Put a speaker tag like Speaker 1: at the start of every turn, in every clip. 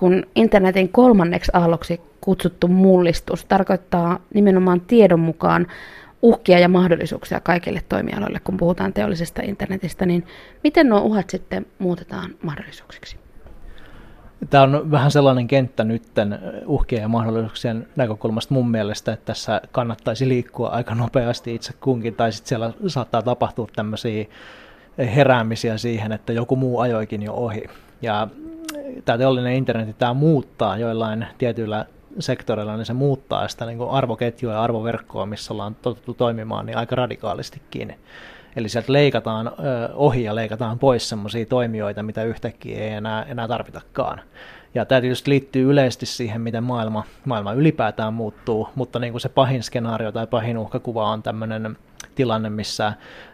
Speaker 1: kun internetin kolmanneksi aalloksi kutsuttu mullistus tarkoittaa nimenomaan tiedon mukaan uhkia ja mahdollisuuksia kaikille toimialoille, kun puhutaan teollisesta internetistä, niin miten nuo uhat sitten muutetaan mahdollisuuksiksi?
Speaker 2: Tämä on vähän sellainen kenttä nytten uhkien ja mahdollisuuksien näkökulmasta mun mielestä, että tässä kannattaisi liikkua aika nopeasti itse kunkin, tai sitten siellä saattaa tapahtua tämmöisiä heräämisiä siihen, että joku muu ajoikin jo ohi. Ja tämä teollinen internet, tämä muuttaa joillain tietyillä sektoreilla, niin se muuttaa sitä niin arvoketjua ja arvoverkkoa, missä ollaan totuttu toimimaan, niin aika radikaalistikin. Eli sieltä leikataan ohi ja leikataan pois sellaisia toimijoita, mitä yhtäkkiä ei enää, enää tarvitakaan. Ja tämä tietysti liittyy yleisesti siihen, miten maailma, maailma ylipäätään muuttuu, mutta niin kuin se pahin skenaario tai pahin uhkakuva on tämmöinen tilanne, missä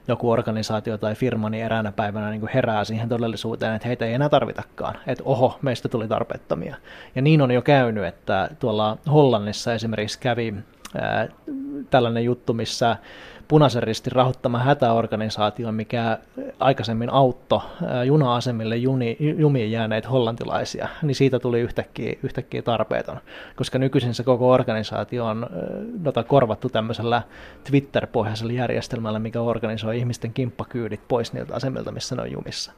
Speaker 2: joku organisaatio tai firma niin eräänä päivänä niin kuin herää siihen todellisuuteen, että heitä ei enää tarvitakaan, että oho, meistä tuli tarpeettomia. Ja niin on jo käynyt, että tuolla Hollannissa esimerkiksi kävi tällainen juttu, missä punaisen ristin rahoittama hätäorganisaatio, mikä aikaisemmin auttoi juna-asemille juni, jumiin jääneitä hollantilaisia, niin siitä tuli yhtäkkiä, yhtäkkiä tarpeeton, koska nykyisin se koko organisaatio on nota korvattu tämmöisellä Twitter-pohjaisella järjestelmällä, mikä organisoi ihmisten kimppakyydit pois niiltä asemilta, missä ne on jumissa.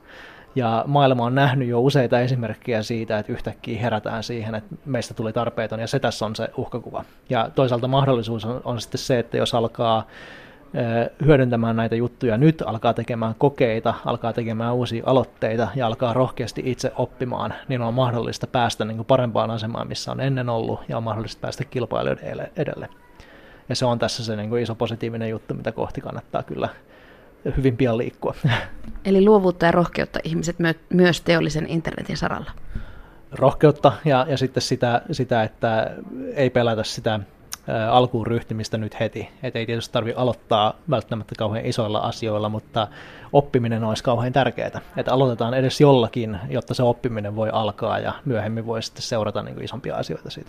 Speaker 2: Ja maailma on nähnyt jo useita esimerkkejä siitä, että yhtäkkiä herätään siihen, että meistä tuli tarpeeton, ja se tässä on se uhkakuva. Ja toisaalta mahdollisuus on, on sitten se, että jos alkaa hyödyntämään näitä juttuja nyt, alkaa tekemään kokeita, alkaa tekemään uusia aloitteita ja alkaa rohkeasti itse oppimaan, niin on mahdollista päästä niin kuin parempaan asemaan, missä on ennen ollut, ja on mahdollista päästä kilpailijoiden edelle. Ja se on tässä se niin kuin iso positiivinen juttu, mitä kohti kannattaa kyllä hyvin pian liikkua.
Speaker 1: Eli luovuutta ja rohkeutta ihmiset myös teollisen internetin saralla.
Speaker 2: Rohkeutta ja, ja sitten sitä, sitä, että ei pelätä sitä alkuun ryhtymistä nyt heti. Et ei tietysti tarvitse aloittaa välttämättä kauhean isoilla asioilla, mutta oppiminen olisi kauhean tärkeää. Että aloitetaan edes jollakin, jotta se oppiminen voi alkaa ja myöhemmin voi sitten seurata niin isompia asioita siitä.